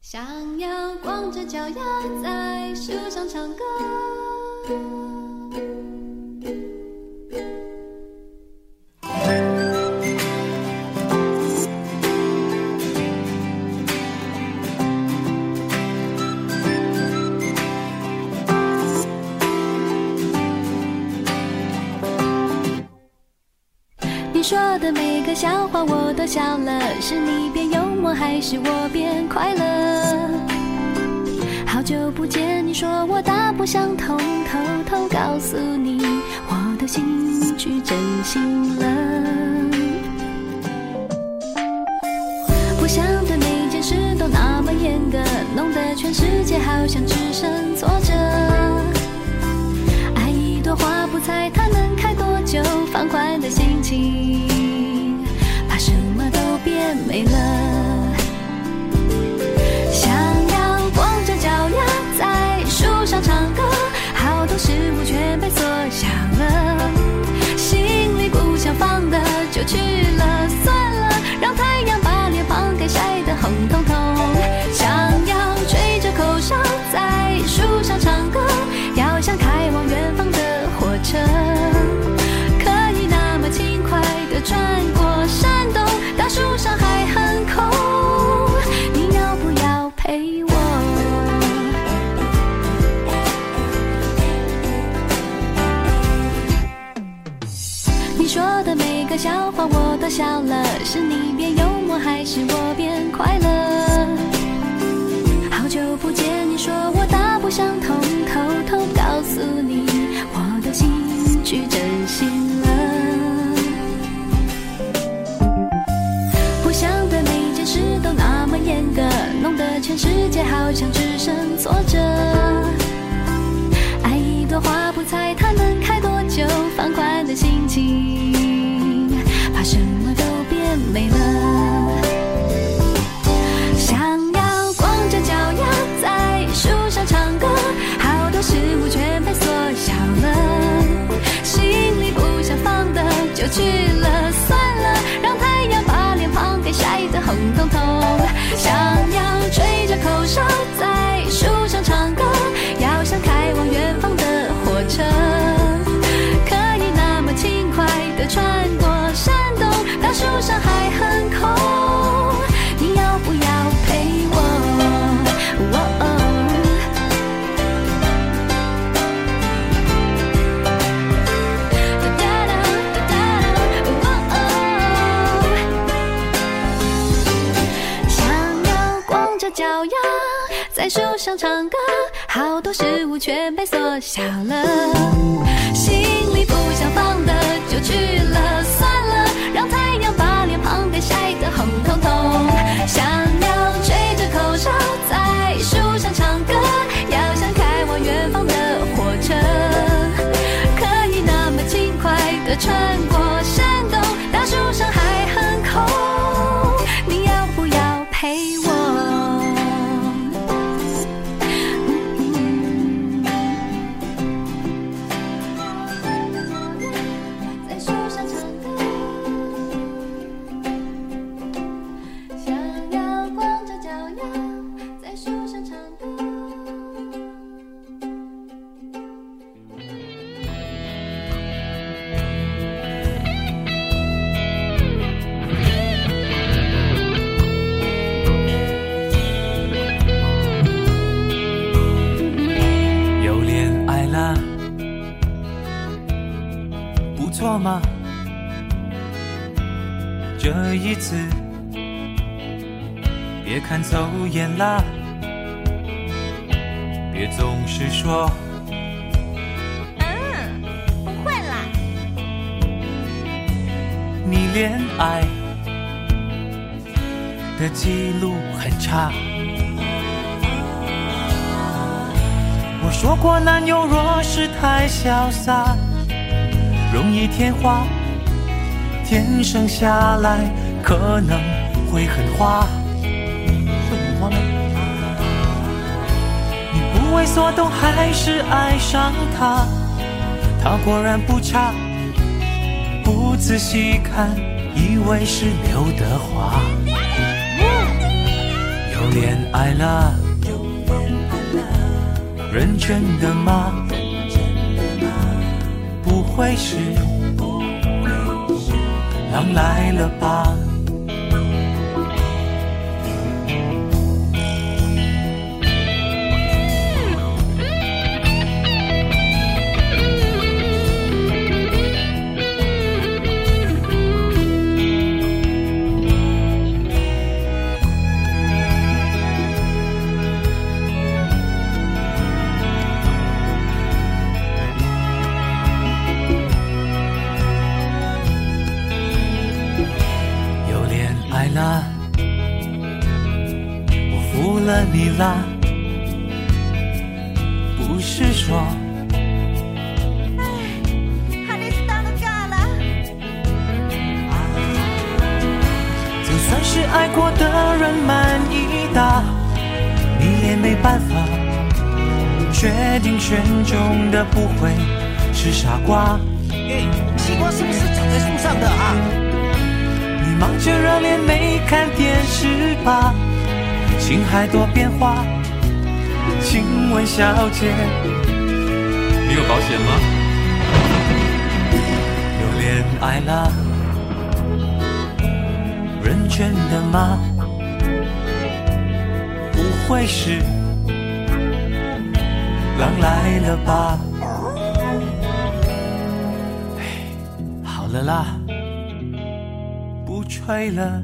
想要光着脚丫在树上唱歌。的每个笑话我都笑了，是你变幽默还是我变快乐？好久不见，你说我大不相同，偷偷告诉你，我的心去真心了。不想对每件事都那么严格，弄得全世界好像只剩挫折。爱一朵花不猜它能开多久，放宽的心了。笑了，是你变幽默还是我变快乐？树上唱歌，好多事物全被缩小了，心里不想放的就去了，算了，让太阳把脸庞给晒得红彤彤。想要吹着口哨在树上唱歌，要像开往远方的火车，可以那么轻快地穿过山洞，大树上还很空，你要不要陪我？嗯，不会啦，你恋爱的记录很差。我说过，男友若是太潇洒，容易天花，天生下来可能会很花。会很花吗？为所动，还是爱上他，他果然不差。不仔细看，以为是刘德华。有恋爱了，认真的吗？不会是狼来了吧？你啦，不是说就算是爱过的人满意的，你也没办法确定选中的不会是傻瓜。哎，西瓜是不是长在树上的啊？你忙着热恋没看电视吧？心还多变化。请问小姐，你有保险吗？有恋爱了，认真的吗？不会是狼来了吧？好了啦。不吹了，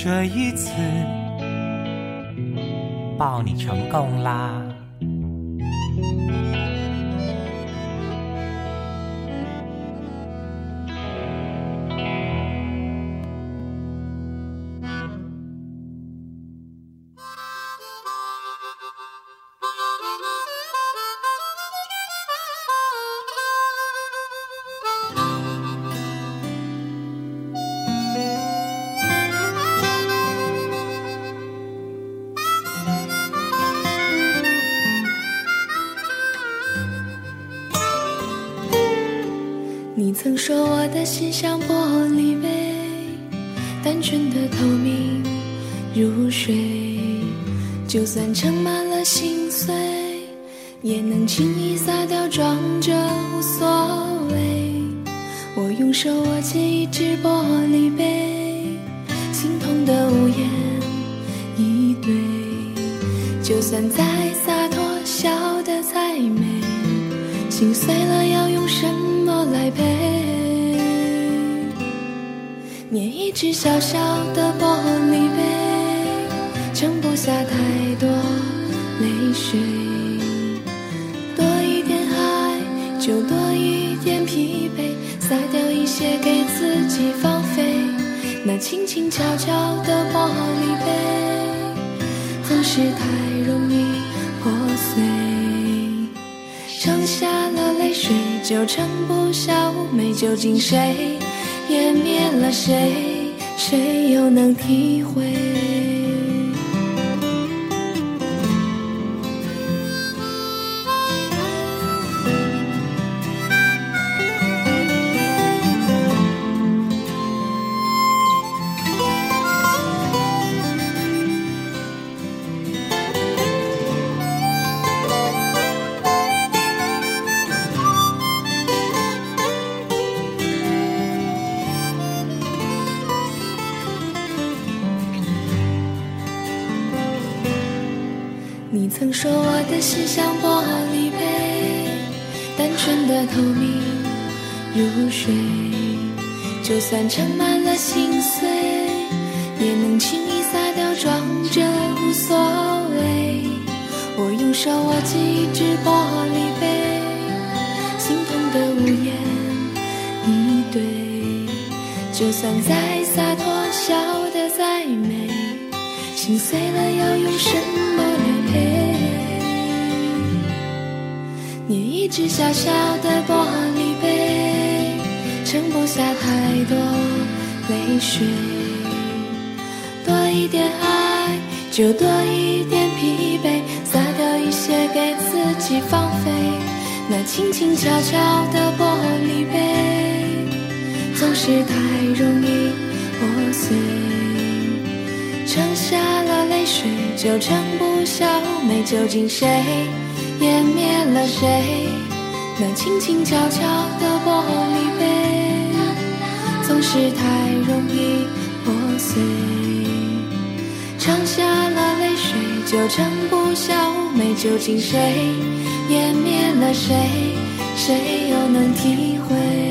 这一次抱你成功啦！心像玻璃杯，单纯的透明如水，就算盛满了心碎，也能轻易洒掉，装着无所谓。我用手握起一只玻璃杯，心痛的无言以对，就算再洒脱，笑得再美。心碎了要用什么来赔？只小小的玻璃杯，盛不下太多泪水。多一点爱，就多一点疲惫，洒掉一些给自己放飞。那轻轻悄悄的玻璃杯，总是太容易破碎。盛下了泪水，就盛不下妩媚。究竟谁湮灭了谁？谁又能体会？透明如水，就算盛满了心碎，也能轻易洒掉，装着无所谓。我用手握起一只玻璃杯，心痛的无言以对，就算再洒脱，笑得再美，心碎了要用什么来你？一只小小的玻璃杯，盛不下太多泪水。多一点爱，就多一点疲惫，洒掉一些给自己放飞。那轻轻悄悄的玻璃杯，总是太容易破碎。盛下了泪水，就盛不下美。究竟谁湮灭了谁？那轻轻悄悄的玻璃杯，总是太容易破碎。尝下了泪水，就撑不消美。究竟谁湮灭了谁？谁又能体会？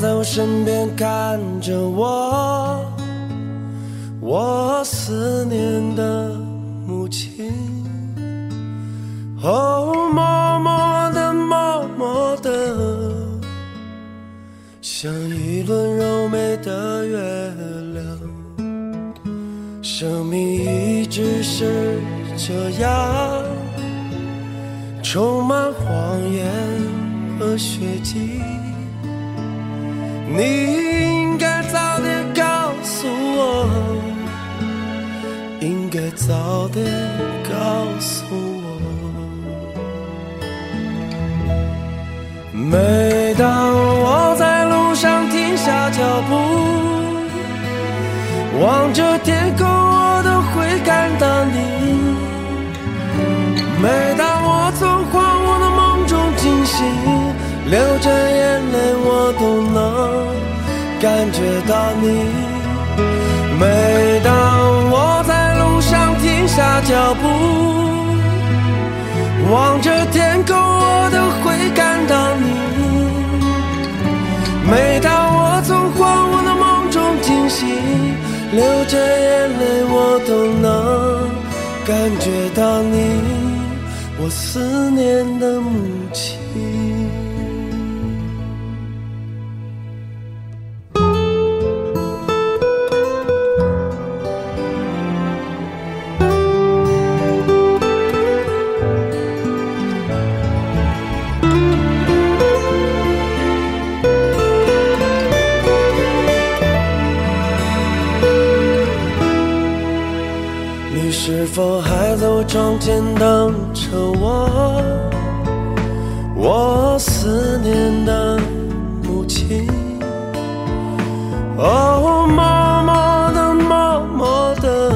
在我身边看着我？我思念的母亲，哦，默默的，默默的，像一轮柔美的月亮。生命一直是这样，充满谎言和血迹。你应该早点告诉我，应该早点告诉我。每当我在路上停下脚步，望着天空，我都会感到你。每当我从荒芜的梦中惊醒，感觉到你。每当我在路上停下脚步，望着天空，我都会感到你。每当我从荒芜的梦中惊醒，流着眼泪，我都能感觉到你。我思念的母亲。窗前等着我，我思念的母亲。哦，默默的，默默的，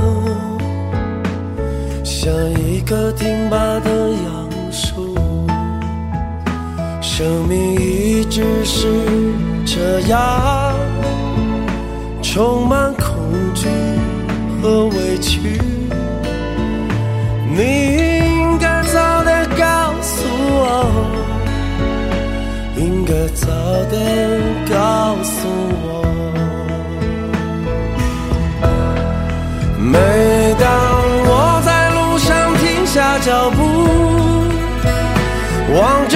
像一棵挺拔的杨树，生命一直是这样，充满恐惧和委屈。你应该早点告诉我，应该早点告诉我。每当我在路上停下脚步，望着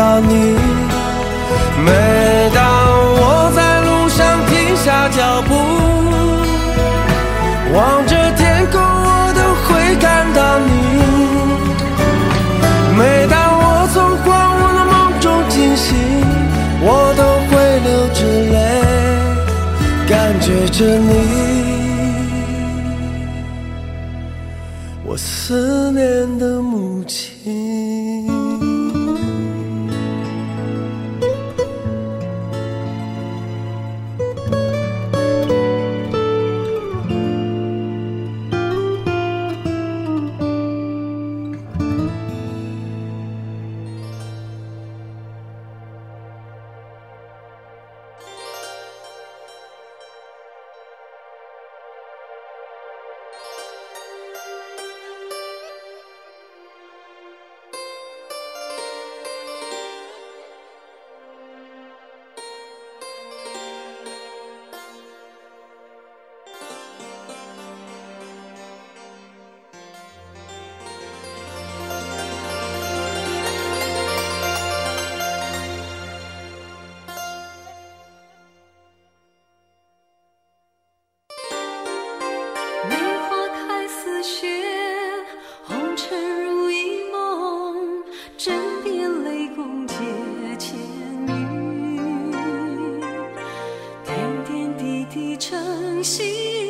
到你。每当我在路上停下脚步，望着天空，我都会看到你。每当我从荒芜的梦中惊醒，我都会流着泪，感觉着你。诚心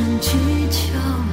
春去秋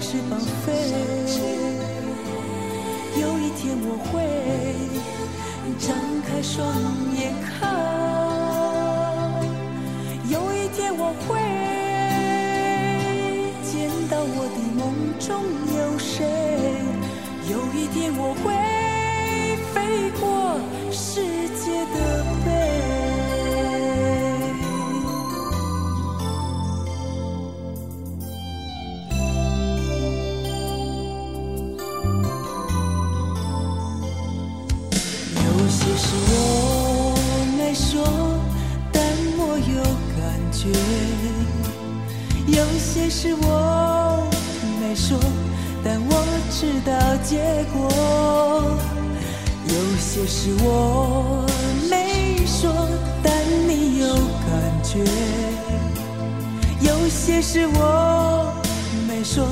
翅膀飞有一天我会张开双眼看。是我没说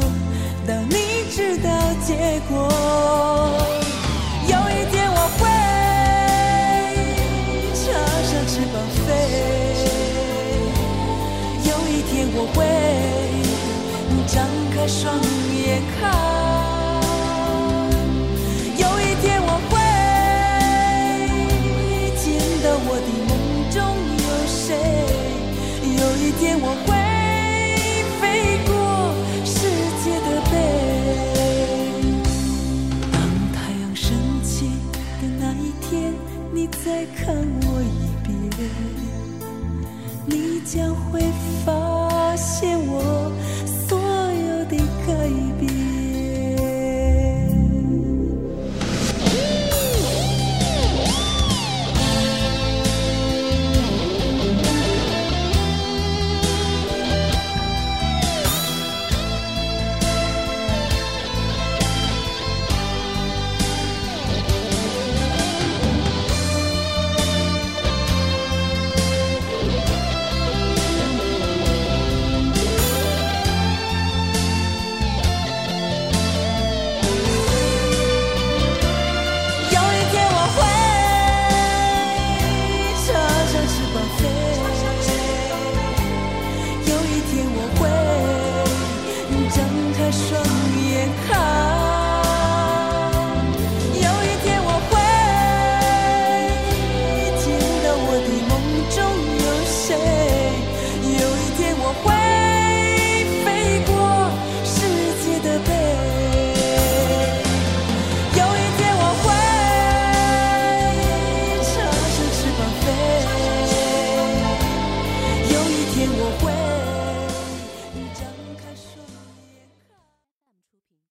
但你知道结果。有一天我会插上翅膀飞有一天我会张开双眼看。